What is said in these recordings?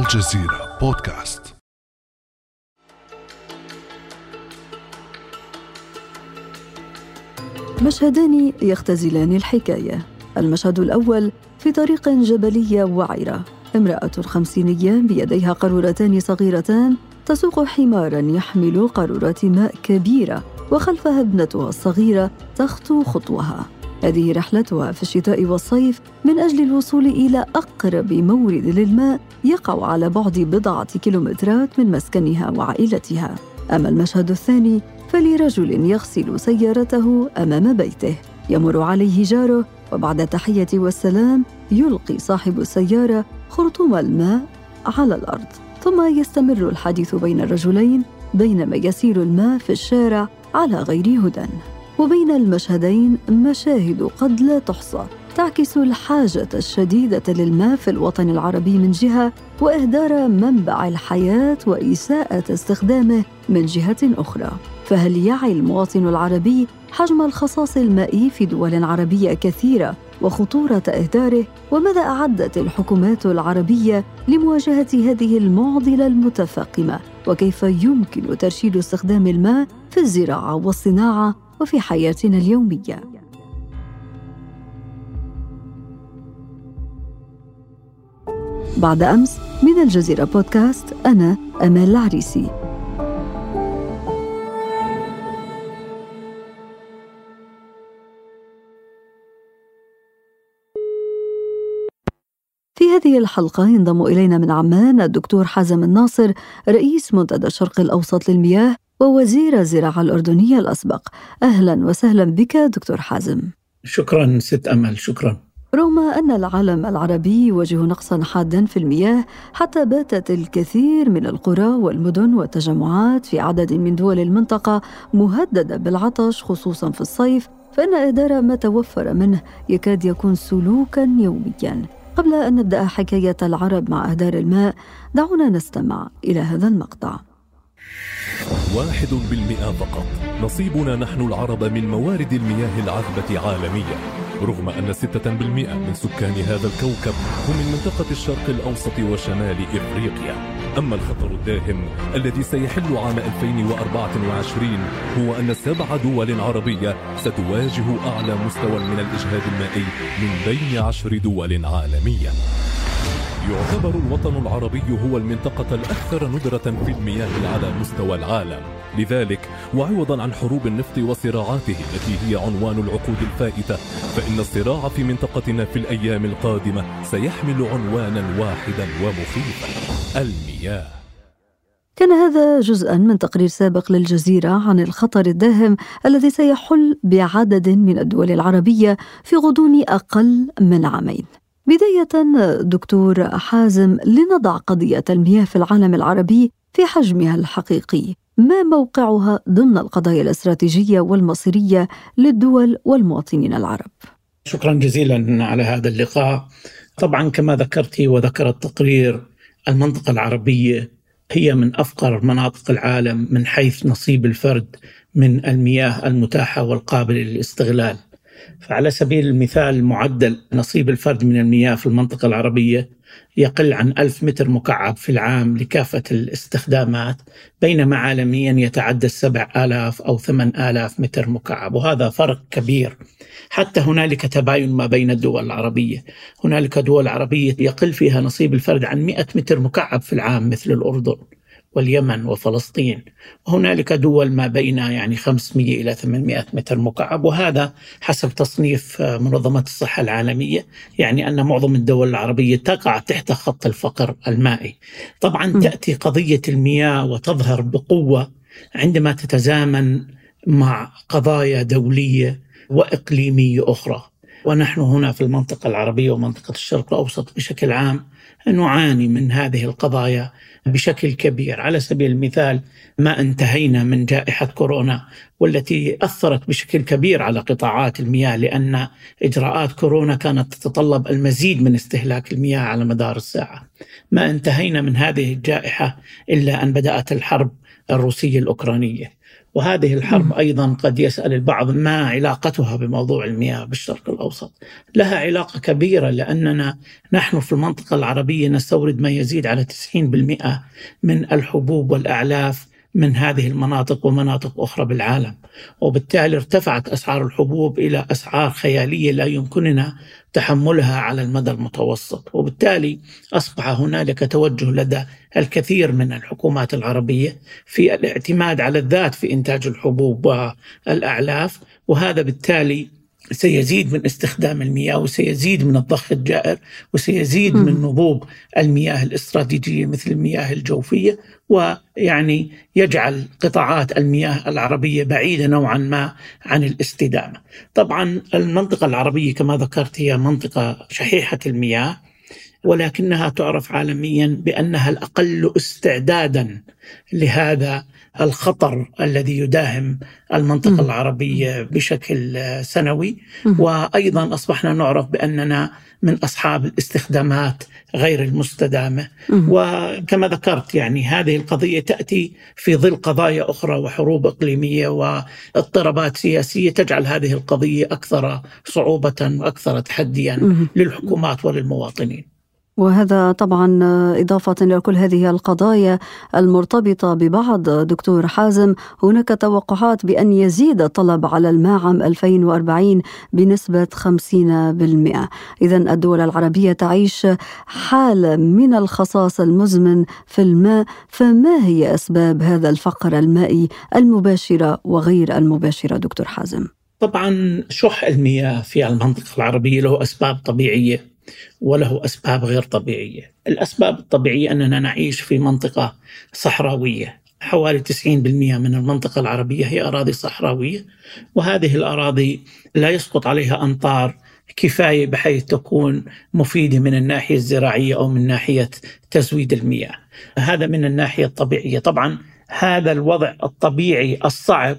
الجزيرة بودكاست. مشهدان يختزلان الحكاية. المشهد الأول في طريق جبلية وعرة امرأة خمسينية بيديها قارورتان صغيرتان تسوق حمارا يحمل قارورات ماء كبيرة وخلفها ابنتها الصغيرة تخطو خطوها. هذه رحلتها في الشتاء والصيف من أجل الوصول إلى أقرب مورد للماء يقع على بعد بضعة كيلومترات من مسكنها وعائلتها. أما المشهد الثاني فلرجل يغسل سيارته أمام بيته. يمر عليه جاره وبعد التحية والسلام يلقي صاحب السيارة خرطوم الماء على الأرض. ثم يستمر الحديث بين الرجلين بينما يسير الماء في الشارع على غير هدى. وبين المشهدين مشاهد قد لا تحصى تعكس الحاجة الشديدة للماء في الوطن العربي من جهة وإهدار منبع الحياة وإساءة استخدامه من جهة أخرى. فهل يعي المواطن العربي حجم الخصاص المائي في دول عربية كثيرة وخطورة إهداره؟ وماذا أعدت الحكومات العربية لمواجهة هذه المعضلة المتفاقمة؟ وكيف يمكن ترشيد استخدام الماء في الزراعة والصناعة وفي حياتنا اليومية. بعد أمس من الجزيرة بودكاست أنا امال العريسي. في هذه الحلقة ينضم إلينا من عمان الدكتور حازم الناصر رئيس منتدى الشرق الأوسط للمياه ووزير الزراعة الأردنية الأسبق. أهلا وسهلا بك دكتور حازم. شكرا ست أمل. شكرا. رغم أن العالم العربي يواجه نقصا حادا في المياه حتى باتت الكثير من القرى والمدن والتجمعات في عدد من دول المنطقة مهددة بالعطش خصوصا في الصيف فإن إهدار ما توفر منه يكاد يكون سلوكا يوميا. قبل أن نبدأ حكاية العرب مع إهدار الماء دعونا نستمع إلى هذا المقطع. واحد بالمئة فقط. نصيبنا نحن العرب من موارد المياه العذبة عالميا. رغم أن ستة بالمئة من سكان هذا الكوكب هم من منطقة الشرق الأوسط وشمال إفريقيا. أما الخطر الداهم الذي سيحل عام 2024 هو أن سبع دول عربية ستواجه أعلى مستوى من الإجهاد المائي من بين عشر دول عالميا. يعتبر الوطن العربي هو المنطقة الأكثر ندرة في المياه على مستوى العالم. لذلك وعوضا عن حروب النفط وصراعاته التي هي عنوان العقود الفائتة فإن الصراع في منطقتنا في الأيام القادمة سيحمل عنوانا واحدا ومخيفا المياه. كان هذا جزءا من تقرير سابق للجزيرة عن الخطر الداهم الذي سيحل بعدد من الدول العربية في غضون أقل من عامين. بداية دكتور حازم لنضع قضية المياه في العالم العربي في حجمها الحقيقي. ما موقعها ضمن القضايا الاستراتيجية والمصيرية للدول والمواطنين العرب؟ شكرا جزيلا على هذا اللقاء. طبعا كما ذكرت وذكر التقرير المنطقة العربية هي من أفقر مناطق العالم من حيث نصيب الفرد من المياه المتاحة والقابلة للاستغلال. فعلى سبيل المثال معدل نصيب الفرد من المياه في المنطقة العربية يقل عن ألف متر مكعب في العام لكافة الاستخدامات بينما عالميا يتعدى السبع آلاف أو ثمان آلاف متر مكعب وهذا فرق كبير. حتى هنالك تباين ما بين الدول العربية. هنالك دول عربية يقل فيها نصيب الفرد عن 100 متر مكعب في العام مثل الأردن. واليمن وفلسطين. وهنالك دول ما بين يعني 500 إلى 800 متر مكعب وهذا حسب تصنيف منظمة الصحة العالمية يعني أن معظم الدول العربية تقع تحت خط الفقر المائي. طبعا م. تأتي قضية المياه وتظهر بقوة عندما تتزامن مع قضايا دولية وإقليمية أخرى. ونحن هنا في المنطقة العربية ومنطقة الشرق الأوسط بشكل عام نعاني من هذه القضايا بشكل كبير. على سبيل المثال ما انتهينا من جائحة كورونا والتي أثرت بشكل كبير على قطاعات المياه لأن إجراءات كورونا كانت تتطلب المزيد من استهلاك المياه على مدار الساعة. ما انتهينا من هذه الجائحة إلا أن بدأت الحرب الروسية الأوكرانية. وهذه الحرب أيضا قد يسأل البعض ما علاقتها بموضوع المياه بالشرق الأوسط؟ لها علاقة كبيرة لأننا نحن في المنطقة العربية نستورد ما يزيد على 90% من الحبوب والأعلاف من هذه المناطق ومناطق أخرى بالعالم، وبالتالي ارتفعت أسعار الحبوب إلى أسعار خيالية لا يمكننا تحملها على المدى المتوسط، وبالتالي أصبح هنالك توجه لدى الكثير من الحكومات العربية في الاعتماد على الذات في إنتاج الحبوب والأعلاف، وهذا بالتالي سيزيد من استخدام المياه وسيزيد من الضخ الجائر وسيزيد من نضوج المياه الاستراتيجية مثل المياه الجوفية ويعني يجعل قطاعات المياه العربية بعيدة نوعا ما عن الاستدامة. طبعا المنطقة العربية كما ذكرت هي منطقة شحيحة المياه ولكنها تعرف عالميا بأنها الأقل استعدادا لهذا الخطر الذي يداهم المنطقة العربية بشكل سنوي. وأيضا أصبحنا نعرف بأننا من أصحاب الاستخدامات غير المستدامة. وكما ذكرت يعني هذه القضية تأتي في ظل قضايا أخرى وحروب إقليمية واضطرابات سياسية تجعل هذه القضية أكثر صعوبة وأكثر تحديا للحكومات وللمواطنين. وهذا طبعا إضافة إلى كل هذه القضايا المرتبطة ببعض. دكتور حازم هناك توقعات بأن يزيد الطلب على الماء عام 2040 بنسبة 50% إذا الدول العربية تعيش حالة من الخصاص المزمن في الماء فما هي أسباب هذا الفقر المائي المباشرة وغير المباشرة دكتور حازم؟ طبعا شح المياه في المنطقة العربية له أسباب طبيعية. وله أسباب غير طبيعية. الأسباب الطبيعية أننا نعيش في منطقة صحراوية، حوالي 90% من المنطقة العربية هي أراضي صحراوية وهذه الأراضي لا يسقط عليها أمطار كفاية بحيث تكون مفيدة من الناحية الزراعية أو من ناحية تزويد المياه. هذا من الناحية الطبيعية، طبعا هذا الوضع الطبيعي الصعب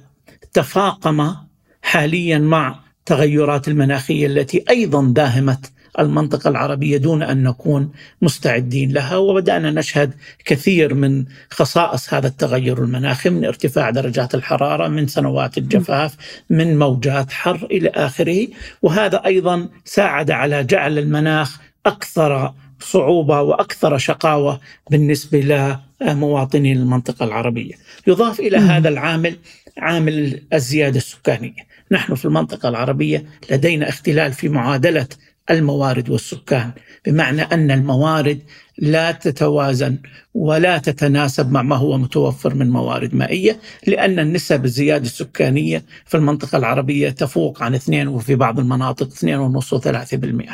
تفاقم حاليا مع تغيرات المناخية التي أيضا داهمت المنطقة العربية دون أن نكون مستعدين لها وبدأنا نشهد كثير من خصائص هذا التغير المناخي من ارتفاع درجات الحرارة من سنوات الجفاف من موجات حر إلى آخره. وهذا أيضا ساعد على جعل المناخ أكثر صعوبة وأكثر شقاوة بالنسبة لمواطني المنطقة العربية. يضاف إلى هذا العامل عامل الزيادة السكانية. نحن في المنطقة العربية لدينا اختلال في معادلة الموارد والسكان بمعنى أن الموارد لا تتوازن ولا تتناسب مع ما هو متوفر من موارد مائية لأن النسب الزيادة السكانية في المنطقة العربية تفوق عن 2 وفي بعض المناطق 2.5 و3%.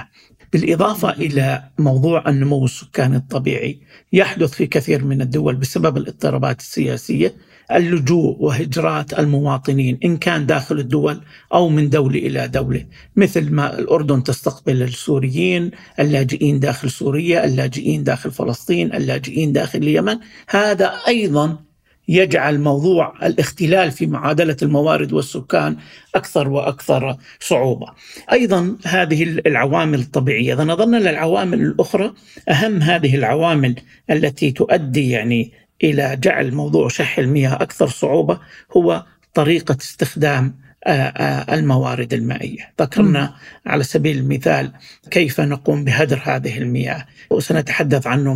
بالإضافة إلى موضوع النمو السكاني الطبيعي يحدث في كثير من الدول بسبب الاضطرابات السياسية اللجوء وهجرات المواطنين إن كان داخل الدول أو من دولة إلى دولة، مثل ما الأردن تستقبل السوريين، اللاجئين داخل سوريا، اللاجئين داخل فلسطين، اللاجئين داخل اليمن، هذا أيضا يجعل موضوع الاختلال في معادلة الموارد والسكان أكثر وأكثر صعوبة. أيضا هذه العوامل الطبيعية، إذا نظرنا للعوامل الأخرى أهم هذه العوامل التي تؤدي يعني إلى جعل موضوع شح المياه أكثر صعوبة هو طريقة استخدام الموارد المائية، ذكرنا على سبيل المثال كيف نقوم بهدر هذه المياه وسنتحدث عنه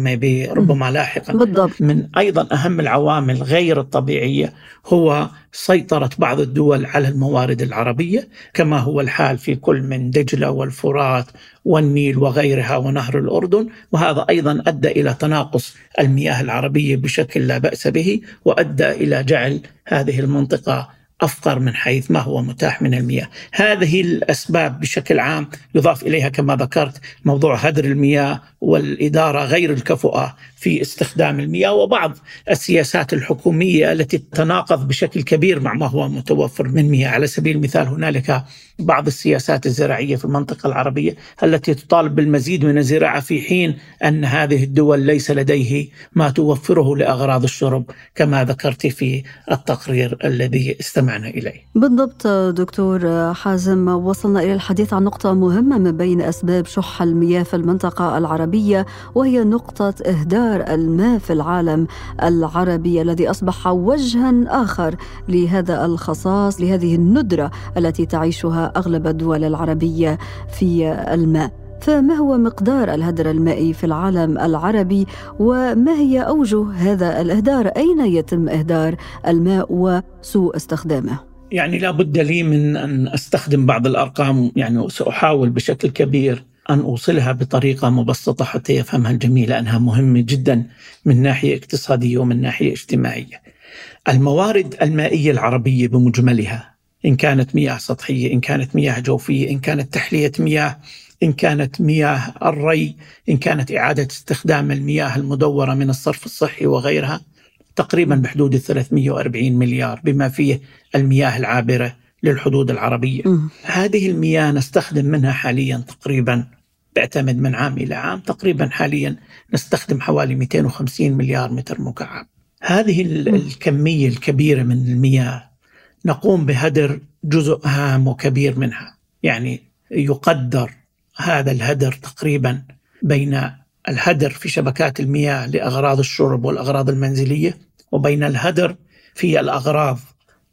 ربما لاحقا. بالضبط. من أيضا أهم العوامل غير الطبيعية هو سيطرة بعض الدول على الموارد العربية كما هو الحال في كل من دجلة والفرات والنيل وغيرها ونهر الأردن وهذا أيضا أدى إلى تناقص المياه العربية بشكل لا بأس به وأدى إلى جعل هذه المنطقة أفقر من حيث ما هو متاح من المياه، هذه الأسباب بشكل عام يضاف إليها كما ذكرت موضوع هدر المياه والإدارة غير الكفؤة في استخدام المياه وبعض السياسات الحكومية التي تتناقض بشكل كبير مع ما هو متوفر من مياه، على سبيل المثال هنالك بعض السياسات الزراعية في المنطقة العربية التي تطالب بالمزيد من الزراعة في حين أن هذه الدول ليس لديه ما توفره لأغراض الشرب كما ذكرت في التقرير الذي استمع استمعنا إليه. بالضبط دكتور حازم وصلنا إلى الحديث عن نقطة مهمة من بين أسباب شح المياه في المنطقة العربية وهي نقطة إهدار الماء في العالم العربي الذي أصبح وجها آخر لهذا الخصاص لهذه الندرة التي تعيشها أغلب الدول العربية في الماء. فما هو مقدار الهدر المائي في العالم العربي وما هي أوجه هذا الإهدار؟ أين يتم إهدار الماء وسوء استخدامه؟ يعني لا بد لي من أن أستخدم بعض الأرقام يعني سأحاول بشكل كبير أن أوصلها بطريقة مبسطة حتى يفهمها الجميع لأنها مهمة جدا من ناحية اقتصادية ومن ناحية اجتماعية. الموارد المائية العربية بمجملها إن كانت مياه سطحية، إن كانت مياه جوفية، إن كانت تحلية مياه إن كانت مياه الري إن كانت إعادة استخدام المياه المدورة من الصرف الصحي وغيرها تقريبا بحدود 340 مليار بما فيه المياه العابرة للحدود العربية. م. هذه المياه نستخدم منها حاليا تقريبا تعتمد من عام إلى عام تقريبا حاليا نستخدم حوالي 250 مليار متر مكعب. هذه الكمية الكبيرة من المياه نقوم بهدر جزء هام وكبير منها يعني يقدر هذا الهدر تقريبا بين الهدر في شبكات المياه لأغراض الشرب والأغراض المنزلية وبين الهدر في الأغراض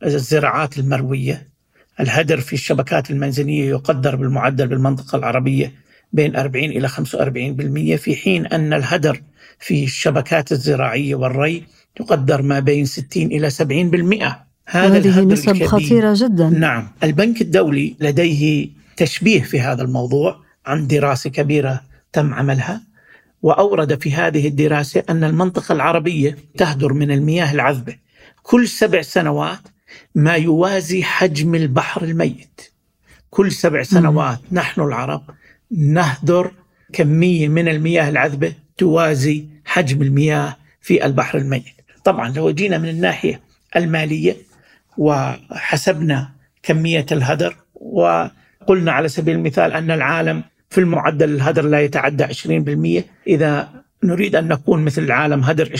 الزراعات المروية. الهدر في الشبكات المنزلية يقدر بالمعدل بالمنطقة العربية بين 40 إلى 45% في حين أن الهدر في الشبكات الزراعية والري يقدر ما بين 60 إلى 70% هذا هذه نسب خطيرة جدا. نعم. البنك الدولي لديه تشبيه في هذا الموضوع. عن دراسة كبيرة تم عملها وأورد في هذه الدراسة أن المنطقة العربية تهدر من المياه العذبة. كل سبع سنوات ما يوازي حجم البحر الميت. كل سبع سنوات نحن العرب نهدر كمية من المياه العذبة توازي حجم المياه في البحر الميت. طبعا لو جينا من الناحية المالية وحسبنا كمية الهدر وقلنا على سبيل المثال أن العالم في المعدل الهدر لا يتعدى 20% إذا نريد أن نكون مثل العالم هدر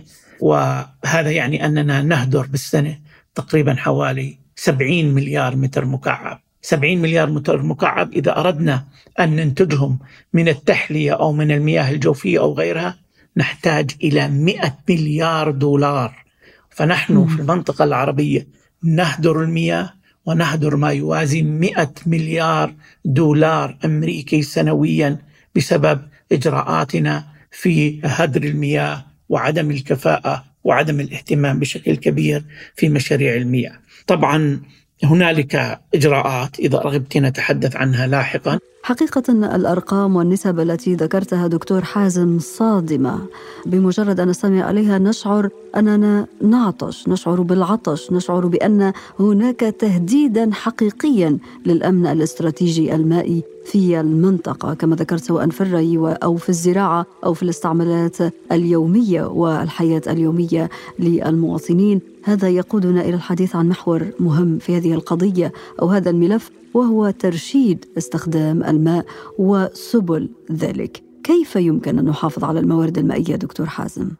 20% وهذا يعني أننا نهدر بالسنة تقريبا حوالي 70 مليار متر مكعب. 70 مليار متر مكعب إذا أردنا أن ننتجهم من التحلية أو من المياه الجوفية أو غيرها نحتاج إلى 100 مليار دولار. فنحن في المنطقة العربية نهدر المياه ونهدر ما يوازي 100 مليار دولار أمريكي سنويا بسبب إجراءاتنا في هدر المياه وعدم الكفاءة وعدم الاهتمام بشكل كبير في مشاريع المياه. طبعا هنالك إجراءات إذا رغبت نتحدث عنها لاحقا. حقيقة الأرقام والنسب التي ذكرتها دكتور حازم صادمة. بمجرد أن نستمع عليها نشعر أننا نعطش نشعر بالعطش نشعر بأن هناك تهديدا حقيقيا للأمن الاستراتيجي المائي في المنطقة كما ذكرت سواء في الري أو في الزراعة أو في الاستعمالات اليومية والحياة اليومية للمواطنين. هذا يقودنا إلى الحديث عن محور مهم في هذه القضية أو هذا الملف وهو ترشيد استخدام الماء وسبل ذلك كيف يمكن أن نحافظ على الموارد المائية دكتور حازم؟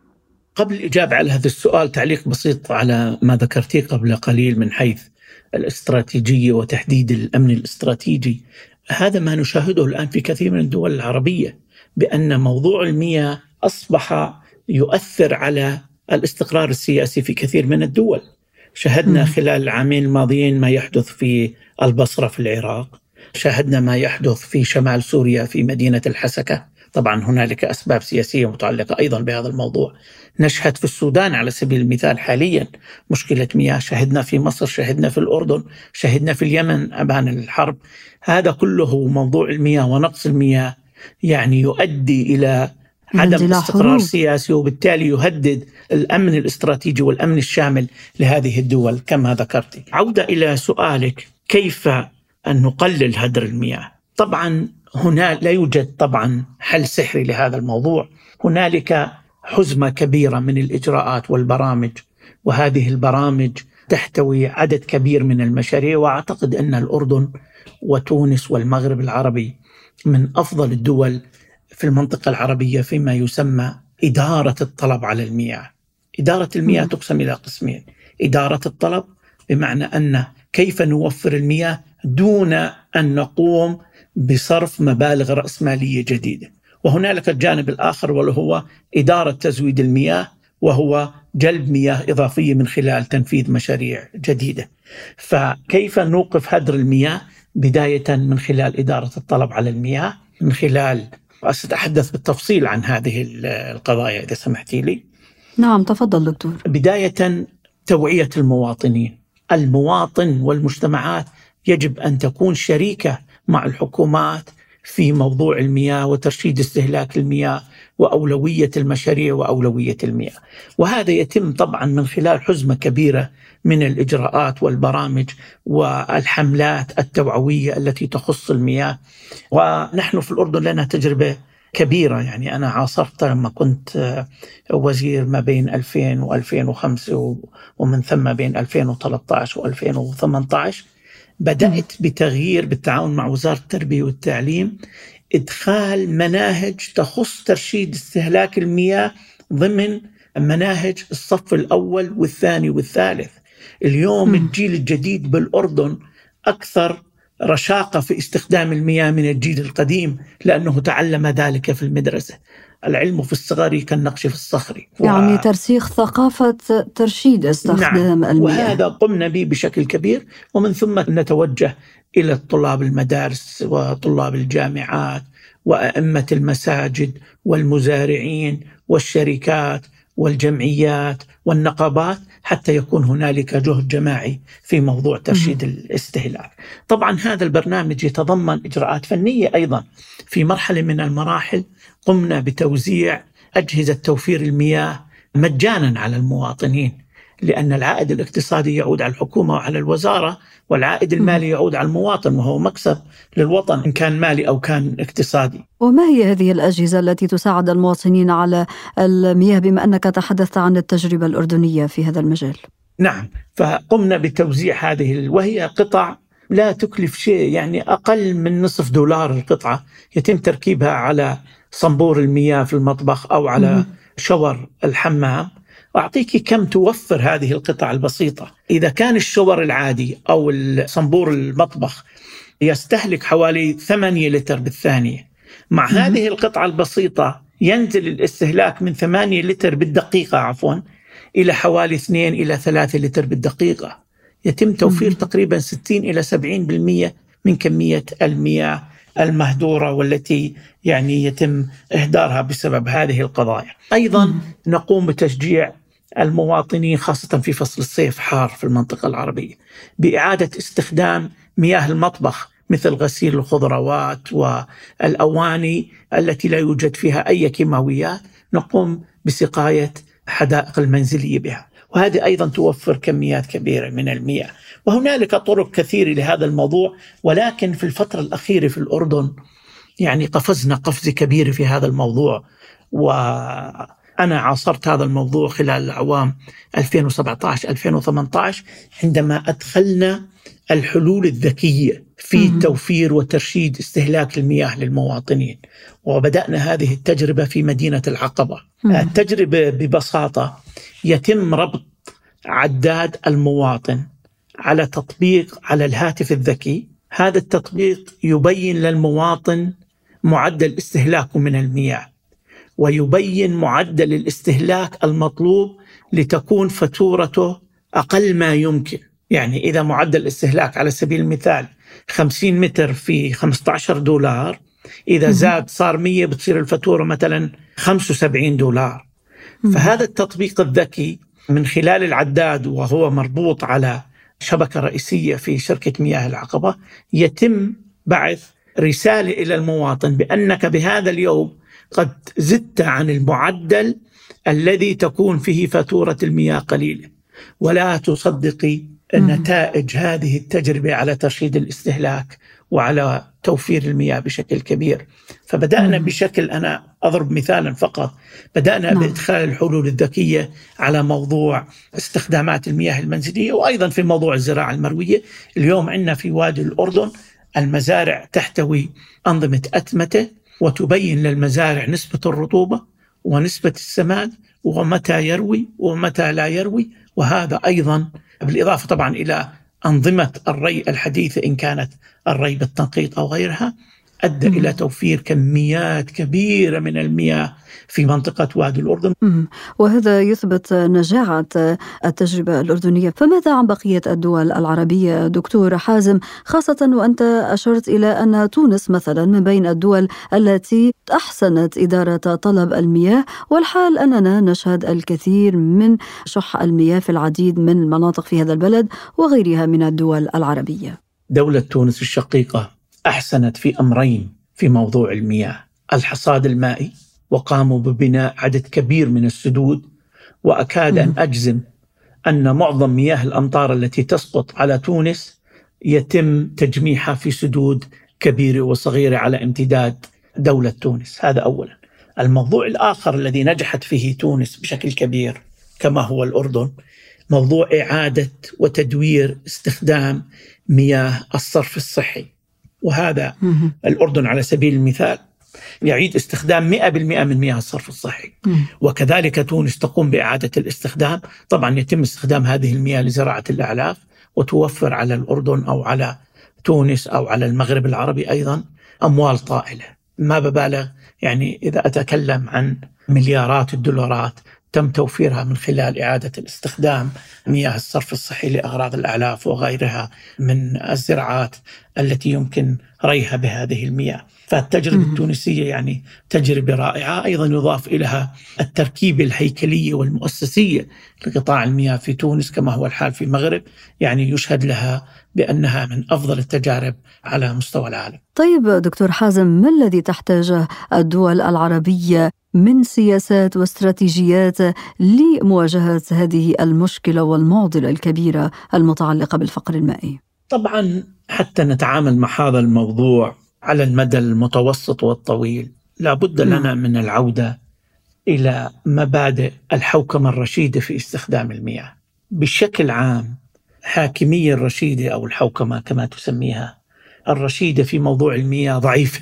قبل الإجابة على هذا السؤال تعليق بسيط على ما ذكرتيه قبل قليل من حيث الاستراتيجية وتحديد الأمن الاستراتيجي هذا ما نشاهده الآن في كثير من الدول العربية بأن موضوع المياه أصبح يؤثر على الاستقرار السياسي في كثير من الدول. شهدنا خلال العامين الماضيين ما يحدث في البصرة في العراق. شاهدنا ما يحدث في شمال سوريا في مدينة الحسكة. طبعا هنالك أسباب سياسية متعلقة أيضا بهذا الموضوع. نشهد في السودان على سبيل المثال حاليا مشكلة مياه. شهدنا في مصر شهدنا في الأردن شهدنا في اليمن أبان الحرب. هذا كله موضوع المياه ونقص المياه يعني يؤدي إلى عدم استقرار سياسي وبالتالي يهدد الأمن الاستراتيجي والأمن الشامل لهذه الدول كما ذكرت. عودة إلى سؤالك كيف أن نقلل هدر المياه؟ طبعا هنا لا يوجد طبعا حل سحري لهذا الموضوع، هنالك حزمة كبيرة من الإجراءات والبرامج وهذه البرامج تحتوي عدد كبير من المشاريع وأعتقد أن الأردن وتونس والمغرب العربي من أفضل الدول في المنطقة العربية فيما يسمى إدارة الطلب على المياه. إدارة المياه تقسم إلى قسمين، إدارة الطلب بمعنى أن كيف نوفر المياه دون أن نقوم بصرف مبالغ رأسمالية جديدة. وهنالك الجانب الآخر وهو إدارة تزويد المياه وهو جلب مياه إضافية من خلال تنفيذ مشاريع جديدة. فكيف نوقف هدر المياه؟ بداية من خلال إدارة الطلب على المياه من خلال سأتحدث بالتفصيل عن هذه القضايا إذا سمحتي لي. نعم تفضل دكتور. بداية توعية المواطنين. المواطن والمجتمعات يجب أن تكون شريكة مع الحكومات في موضوع المياه وترشيد استهلاك المياه. وأولوية المشاريع وأولوية المياه. وهذا يتم طبعا من خلال حزمة كبيرة من الإجراءات والبرامج والحملات التوعوية التي تخص المياه. ونحن في الأردن لنا تجربة كبيرة يعني أنا عاصرت لما كنت وزير ما بين 2000 و2005 ومن ثم بين 2013 و2018 بدأت بتغيير بالتعاون مع وزارة التربية والتعليم إدخال مناهج تخص ترشيد استهلاك المياه ضمن مناهج الصف الأول والثاني والثالث. اليوم الجيل الجديد بالأردن أكثر رشاقة في استخدام المياه من الجيل القديم لأنه تعلم ذلك في المدرسة. العلم في الصغر كالنقش في الصخر. يعني و... ترسيخ ثقافة ترشيد استخدام نعم. المياه. وهذا قمنا به بشكل كبير ومن ثم نتوجه إلى طلاب المدارس وطلاب الجامعات وأئمة المساجد والمزارعين والشركات والجمعيات والنقابات حتى يكون هنالك جهد جماعي في موضوع ترشيد الاستهلاك. طبعا هذا البرنامج يتضمن إجراءات فنية أيضا في مرحلة من المراحل. قمنا بتوزيع أجهزة توفير المياه مجانا على المواطنين. لأن العائد الاقتصادي يعود على الحكومة وعلى الوزارة والعائد المالي يعود على المواطن وهو مكسب للوطن إن كان مالي أو كان اقتصادي. وما هي هذه الأجهزة التي تساعد المواطنين على المياه بما أنك تحدثت عن التجربة الأردنية في هذا المجال؟ نعم فقمنا بتوزيع هذه وهي قطع لا تكلف شيء يعني أقل من نصف دولار القطعة يتم تركيبها على صنبور المياه في المطبخ أو على شور الحمام أعطيك كم توفر هذه القطع البسيطة. إذا كان الشور العادي أو صنبور المطبخ يستهلك حوالي 8 لتر بالثانية مع هذه القطعة البسيطة ينزل الاستهلاك من 8 لتر بالدقيقة عفوا إلى حوالي 2 إلى 3 لتر بالدقيقة. يتم توفير تقريبا 60 إلى 70% من كمية المياه المهدورة والتي يعني يتم إهدارها بسبب هذه القضايا. أيضا نقوم بتشجيع المواطنين خاصة في فصل الصيف حار في المنطقة العربية. بإعادة استخدام مياه المطبخ مثل غسيل الخضروات والأواني التي لا يوجد فيها أي كيماويات نقوم بسقاية حدائق المنزلية بها. وهذه أيضا توفر كميات كبيرة من المياه. وهنالك طرق كثيرة لهذا الموضوع ولكن في الفترة الأخيرة في الأردن يعني قفزنا قفزة كبيرة في هذا الموضوع. و أنا عاصرت هذا الموضوع خلال الأعوام 2017 2018 عندما أدخلنا الحلول الذكية في توفير وترشيد استهلاك المياه للمواطنين. وبدأنا هذه التجربة في مدينة العقبة. التجربة ببساطة يتم ربط عداد المواطن على تطبيق على الهاتف الذكي. هذا التطبيق يبين للمواطن معدل استهلاكه من المياه. ويبين معدل الاستهلاك المطلوب لتكون فاتورته أقل ما يمكن. يعني إذا معدل الاستهلاك على سبيل المثال 50 متر في 15 دولار إذا زاد صار 100 بتصير الفاتورة مثلا 75 دولار. فهذا التطبيق الذكي من خلال العداد وهو مربوط على شبكة رئيسية في شركة مياه العقبة يتم بعث رسالة إلى المواطن بأنك بهذا اليوم قد زدت عن المعدل الذي تكون فيه فاتورة المياه قليلة ولا تصدقي نتائج هذه التجربة على ترشيد الاستهلاك وعلى توفير المياه بشكل كبير فبدأنا مم. بشكل أنا أضرب مثالا فقط بدأنا نعم. بإدخال الحلول الذكية على موضوع استخدامات المياه المنزلية وأيضا في موضوع الزراعة المروية اليوم عندنا في وادي الأردن المزارع تحتوي أنظمة أتمتة وتبين للمزارع نسبة الرطوبة ونسبة السماد ومتى يروي ومتى لا يروي وهذا أيضا بالإضافة طبعا إلى أنظمة الري الحديثة إن كانت الري بالتنقيط أو غيرها. أدى إلى توفير كميات كبيرة من المياه في منطقة وادي الأردن. وهذا يثبت نجاعة التجربة الأردنية. فماذا عن بقية الدول العربية دكتور حازم؟ خاصة وأنت أشرت إلى أن تونس مثلا من بين الدول التي أحسنت إدارة طلب المياه والحال أننا نشهد الكثير من شح المياه في العديد من المناطق في هذا البلد وغيرها من الدول العربية. دولة تونس الشقيقة أحسنت في أمرين في موضوع المياه الحصاد المائي وقاموا ببناء عدد كبير من السدود وأكاد أن أجزم أن معظم مياه الأمطار التي تسقط على تونس يتم تجميعها في سدود كبيره وصغيرة على امتداد دولة تونس، هذا اولا. الموضوع الآخر الذي نجحت فيه تونس بشكل كبير كما هو الأردن موضوع إعادة وتدوير استخدام مياه الصرف الصحي. وهذا الأردن على سبيل المثال يعيد استخدام 100% من مياه الصرف الصحي. وكذلك تونس تقوم بإعادة الاستخدام. طبعا يتم استخدام هذه المياه لزراعة الأعلاف وتوفر على الأردن أو على تونس أو على المغرب العربي أيضا أموال طائلة. ما ببالغ يعني إذا أتكلم عن مليارات الدولارات تم توفيرها من خلال إعادة الاستخدام مياه الصرف الصحي لأغراض الأعلاف وغيرها من الزراعات التي يمكن ريها بهذه المياه. فالتجربة التونسية يعني تجربة رائعة. أيضا يضاف إليها التركيبة الهيكلية والمؤسسية لقطاع المياه في تونس كما هو الحال في المغرب. يعني يشهد لها بأنها من أفضل التجارب على مستوى العالم. طيب دكتور حازم ما الذي تحتاجه الدول العربية من سياسات واستراتيجيات لمواجهة هذه المشكلة والمعضلة الكبيرة المتعلقة بالفقر المائي؟ طبعا حتى نتعامل مع هذا الموضوع على المدى المتوسط والطويل. لابد نعم. لنا من العودة إلى مبادئ الحوكمة الرشيدة في استخدام المياه. بشكل عام حاكمية الرشيدة أو الحوكمة كما تسميها الرشيدة في موضوع المياه ضعيفة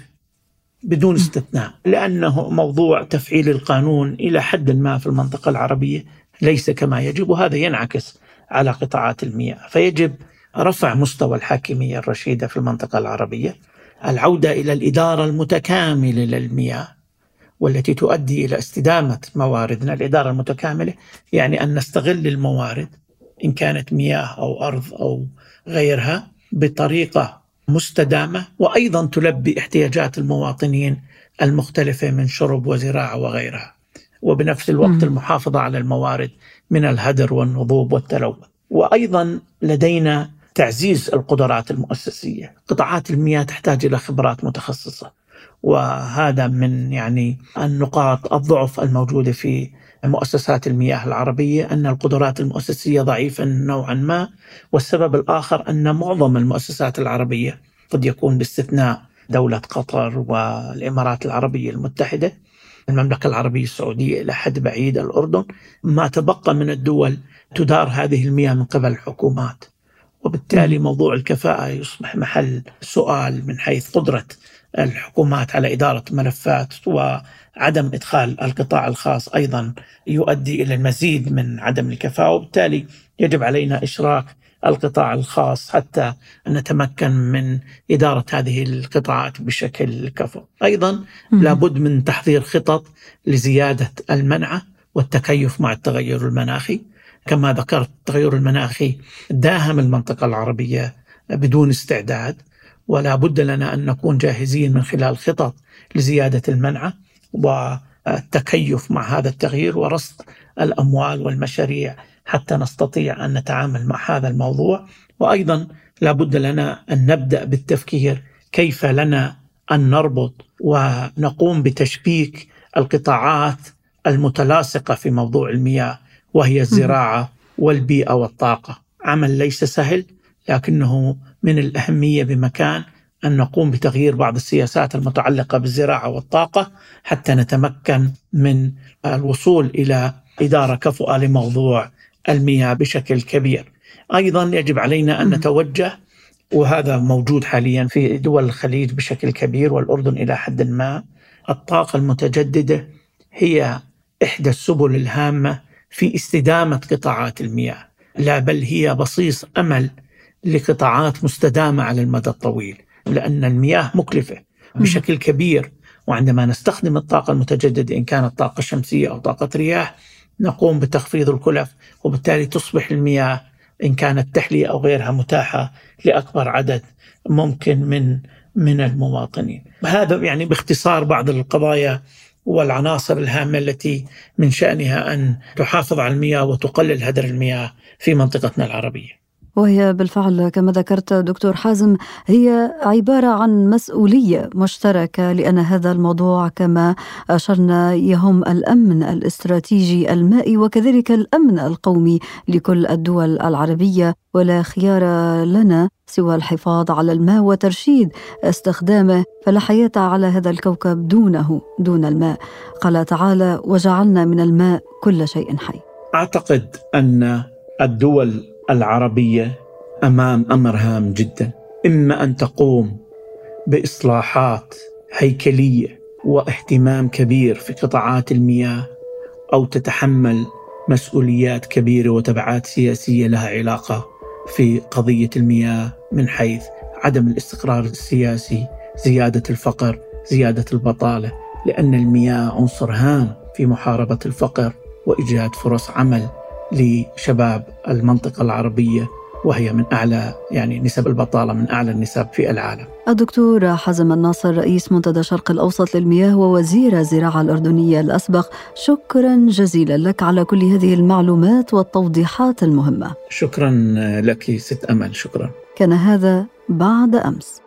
بدون استثناء لأنه موضوع تفعيل القانون إلى حد ما في المنطقة العربية ليس كما يجب وهذا ينعكس على قطاعات المياه. فيجب رفع مستوى الحاكمية الرشيدة في المنطقة العربية. العودة إلى الإدارة المتكاملة للمياه والتي تؤدي إلى استدامة مواردنا الإدارة المتكاملة يعني أن نستغل الموارد إن كانت مياه أو أرض أو غيرها بطريقة مستدامة وأيضا تلبي احتياجات المواطنين المختلفة من شرب وزراعة وغيرها. وبنفس الوقت المحافظة على الموارد من الهدر والنضوب والتلوث. وأيضا لدينا تعزيز القدرات المؤسسية، قطاعات المياه تحتاج إلى خبرات متخصصة وهذا من يعني النقاط الضعف الموجودة في مؤسسات المياه العربية أن القدرات المؤسسية ضعيفة نوعا ما، والسبب الآخر أن معظم المؤسسات العربية قد يكون باستثناء دولة قطر والإمارات العربية المتحدة. المملكة العربية السعودية إلى حد بعيد الأردن. ما تبقى من الدول تدار هذه المياه من قبل الحكومات وبالتالي موضوع الكفاءة يصبح محل سؤال من حيث قدرة الحكومات على إدارة ملفات وعدم إدخال القطاع الخاص أيضا يؤدي إلى المزيد من عدم الكفاءة وبالتالي يجب علينا إشراك القطاع الخاص حتى نتمكن من إدارة هذه القطاعات بشكل كفو. أيضا لابد من تحضير خطط لزيادة المنعة والتكيف مع التغير المناخي. كما ذكرت التغير المناخي داهم المنطقة العربية بدون استعداد ولا بد لنا أن نكون جاهزين من خلال خطط لزيادة المنعة والتكيف مع هذا التغيير ورصد الأموال والمشاريع حتى نستطيع أن نتعامل مع هذا الموضوع. وأيضا لا بد لنا أن نبدأ بالتفكير كيف لنا أن نربط ونقوم بتشبيك القطاعات المتلاصقة في موضوع المياه وهي الزراعة والبيئة والطاقة. عمل ليس سهل لكنه من الأهمية بمكان أن نقوم بتغيير بعض السياسات المتعلقة بالزراعة والطاقة حتى نتمكن من الوصول إلى إدارة كفؤة لموضوع المياه بشكل كبير. أيضا يجب علينا أن نتوجه وهذا موجود حاليا في دول الخليج بشكل كبير والأردن إلى حد ما الطاقة المتجددة هي إحدى السبل الهامة في استدامة قطاعات المياه لا بل هي بصيص أمل لقطاعات مستدامة على المدى الطويل لأن المياه مكلفة بشكل كبير وعندما نستخدم الطاقة المتجددة إن كانت طاقة شمسية أو طاقة رياح نقوم بتخفيض الكلف وبالتالي تصبح المياه إن كانت تحلية أو غيرها متاحة لأكبر عدد ممكن من من المواطنين. هذا يعني باختصار بعض القضايا والعناصر الهامة التي من شأنها أن تحافظ على المياه وتقلل هدر المياه في منطقتنا العربية. وهي بالفعل كما ذكرت دكتور حازم هي عبارة عن مسؤولية مشتركة لأن هذا الموضوع كما أشرنا يهم الأمن الاستراتيجي المائي وكذلك الأمن القومي لكل الدول العربية. ولا خيار لنا سوى الحفاظ على الماء وترشيد استخدامه فلا حياة على هذا الكوكب دونه دون الماء. قال تعالى وجعلنا من الماء كل شيء حي. أعتقد أن الدول العربية أمام أمر هام جدا. إما أن تقوم بإصلاحات هيكلية واهتمام كبير في قطاعات المياه أو تتحمل مسؤوليات كبيرة وتبعات سياسية لها علاقة في قضية المياه من حيث عدم الاستقرار السياسي، زيادة الفقر، زيادة البطالة، لأن المياه عنصر هام في محاربة الفقر وإيجاد فرص عمل لشباب المنطقة العربية وهي من أعلى يعني نسب البطالة من أعلى النسب في العالم. الدكتور حزم الناصر رئيس منتدى شرق الأوسط للمياه ووزير الزراعة الأردنية الأسبق شكرا جزيلا لك على كل هذه المعلومات والتوضيحات المهمة. شكرا لك ست أمل شكرا. كان هذا بعد أمس.